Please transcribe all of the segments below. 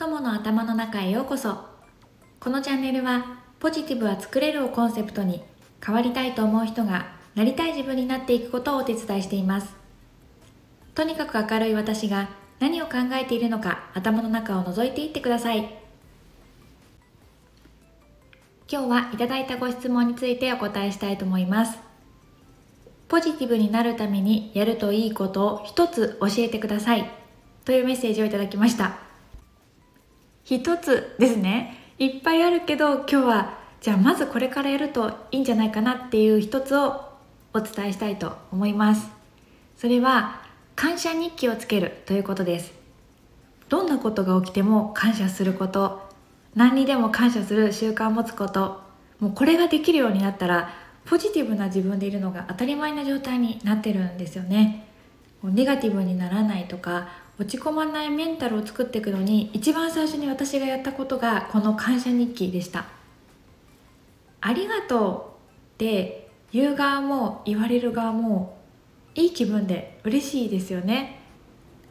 友の頭の中へようこそ。このチャンネルはポジティブは作れるをコンセプトに変わりたいと思う人がなりたい自分になっていくことをお手伝いしています。とにかく明るい私が何を考えているのか頭の中を覗いていってください。今日はいただいたご質問についてお答えしたいと思います。ポジティブになるためにやるといいことを一つ教えてください。というメッセージをいただきました。一つですね。いっぱいあるけど今日はじゃあまずこれからやるといいんじゃないかなっていう一つをお伝えしたいと思います。それは感謝日記をつけるということです。どんなことが起きても感謝すること。何にでも感謝する習慣を持つこと。もうこれができるようになったらポジティブな自分でいるのが当たり前な状態になってるんですよね。ネガティブにならないとか落ち込まないメンタルを作っていくのに一番最初に私がやったことがこの感謝日記でした。ありがとうって言う側も言われる側もいい気分で嬉しいですよね。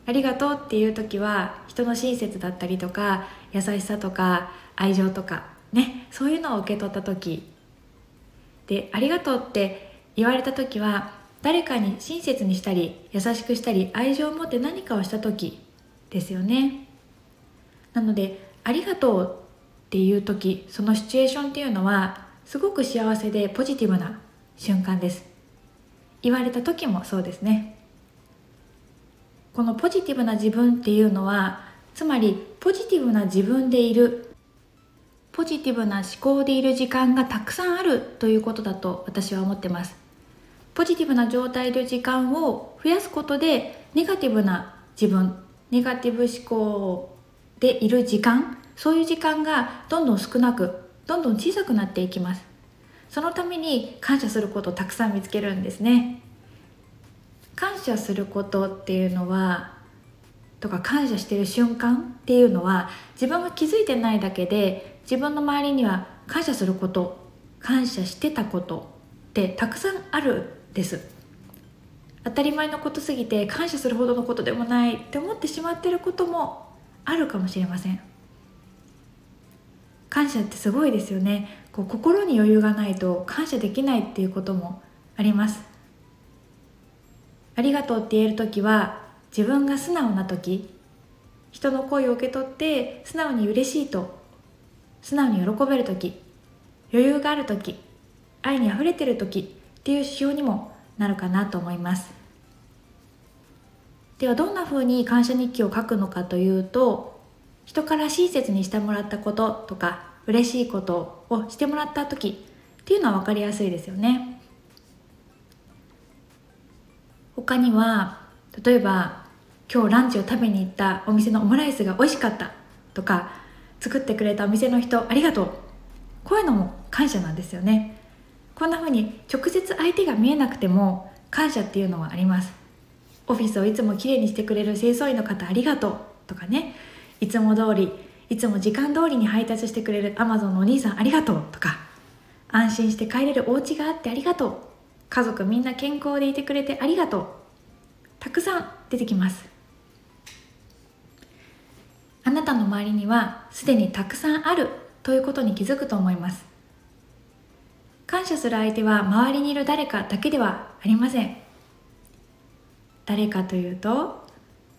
ありがとうっていう時は人の親切だったりとか優しさとか愛情とかねそういうのを受け取った時。でありがとうって言われた時は誰かに親切にしたり優しくしたり愛情を持って何かをした時ですよね。なのでありがとうっていう時そのシチュエーションっていうのはすごく幸せでポジティブな瞬間です。言われた時もそうですね。このポジティブな自分っていうのはつまりポジティブな自分でいるポジティブな思考でいる時間がたくさんあるということだと私は思ってます。ポジティブな状態で時間を増やすことでネガティブな自分ネガティブ思考でいる時間そういう時間がどんどん少なくどんどん小さくなっていきます。そのために感謝することをたくさん見つけるんですね。感謝することっていうのはとか感謝してる瞬間っていうのは自分が気づいてないだけで自分の周りには感謝すること感謝してたことってたくさんあるです。当たり前のことすぎて感謝するほどのことでもないって思ってしまってることもあるかもしれません。感謝ってすごいですよね。こう心に余裕がないと感謝できないっていうこともあります。ありがとうって言える時は自分が素直な時人の声を受け取って素直に嬉しいと素直に喜べる時余裕がある時愛にあふれてる時っていう指標にもなるかなと思います。ではどんな風に感謝日記を書くのかというと人から親切にしてもらったこととか嬉しいことをしてもらった時っていうのは分かりやすいですよね。他には例えば今日ランチを食べに行ったお店のオムライスが美味しかったとか作ってくれたお店の人ありがとう。こういうのも感謝なんですよね。こんな風に直接相手が見えなくても感謝っていうのはあります。オフィスをいつもきれいにしてくれる清掃員の方ありがとうとかね。いつも通りいつも時間通りに配達してくれるアマゾンのお兄さんありがとうとか。安心して帰れるお家があってありがとう。家族みんな健康でいてくれてありがとう。たくさん出てきます。あなたの周りにはすでにたくさんあるということに気づくと思います。感謝する相手は周りにいる誰かだけではありません。誰かというと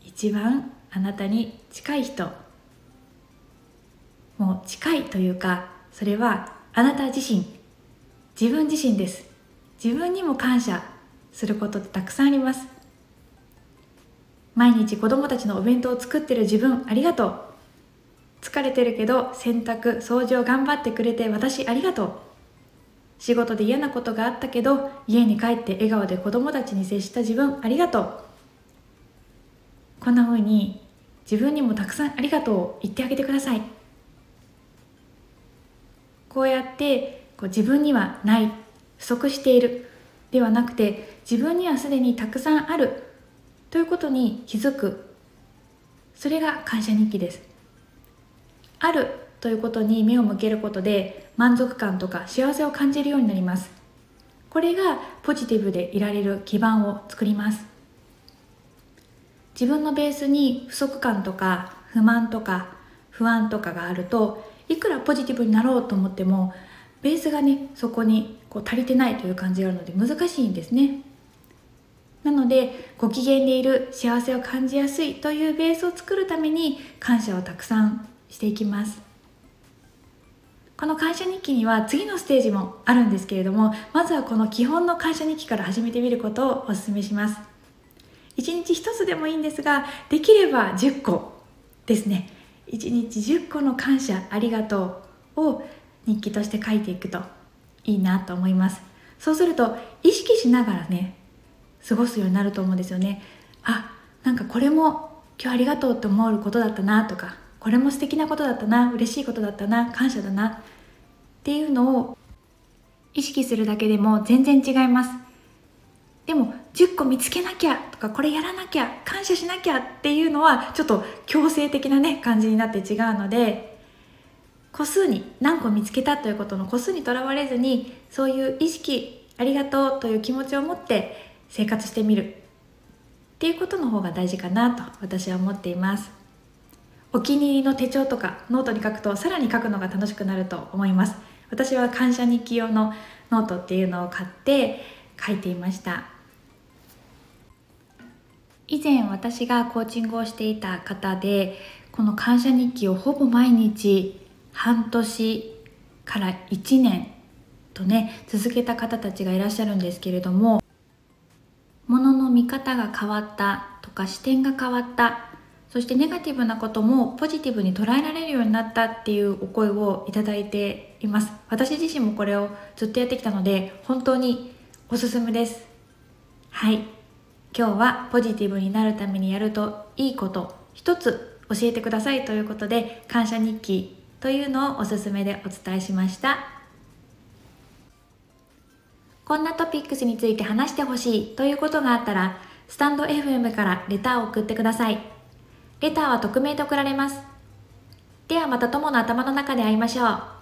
一番あなたに近い人。もう近いというかそれはあなた自身。自分自身です。自分にも感謝することってたくさんあります。毎日子供たちのお弁当を作ってる自分ありがとう。疲れてるけど洗濯掃除を頑張ってくれて私ありがとう。仕事で嫌なことがあったけど家に帰って笑顔で子供たちに接した自分ありがとう。こんな風に自分にもたくさんありがとうを言ってあげてください。こうやってこう自分にはない不足しているではなくて自分にはすでにたくさんあるということに気づく。それが感謝日記です。あるということに目を向けることで満足感とか幸せを感じるようになります。これがポジティブでいられる基盤を作ります。自分のベースに不足感とか不満とか不安とかがあるといくらポジティブになろうと思ってもベースがねそこにこう足りてないという感じがあるので難しいんですね。なのでご機嫌でいる幸せを感じやすいというベースを作るために感謝をたくさんしていきます。この感謝日記には次のステージもあるんですけれどもまずはこの基本の感謝日記から始めてみることをお勧めします。1日1つでもいいんですができれば10個ですね。1日10個の感謝ありがとうを日記として書いていくといいなと思います。そうすると意識しながらね過ごすようになると思うんですよね。あなんかこれも今日ありがとうって思うことだったなとかこれも素敵なことだったな嬉しいことだったな感謝だなっていうのを意識するだけでも全然違います。でも10個見つけなきゃとかこれやらなきゃ感謝しなきゃっていうのはちょっと強制的なね感じになって違うので個数に何個見つけたということの個数にとらわれずにそういう意識ありがとうという気持ちを持って生活してみるっていうことの方が大事かなと私は思っています。お気に入りの手帳とかノートに書くとさらに書くのが楽しくなると思います。私は感謝日記用のノートっていうのを買って書いていました。以前私がコーチングをしていた方でこの感謝日記をほぼ毎日半年から1年とね続けた方たちがいらっしゃるんですけれども物の見方が変わったとか視点が変わったそしてネガティブなこともポジティブに捉えられるようになったっていうお声をいただいています。私自身もこれをずっとやってきたので本当におすすめです。はい。今日はポジティブになるためにやるといいこと一つ教えてくださいということで感謝日記というのをおすすめでお伝えしました。こんなトピックスについて話してほしいということがあったらスタンド FM からレターを送ってください。レターは匿名で送られます。ではまた友の頭の中で会いましょう。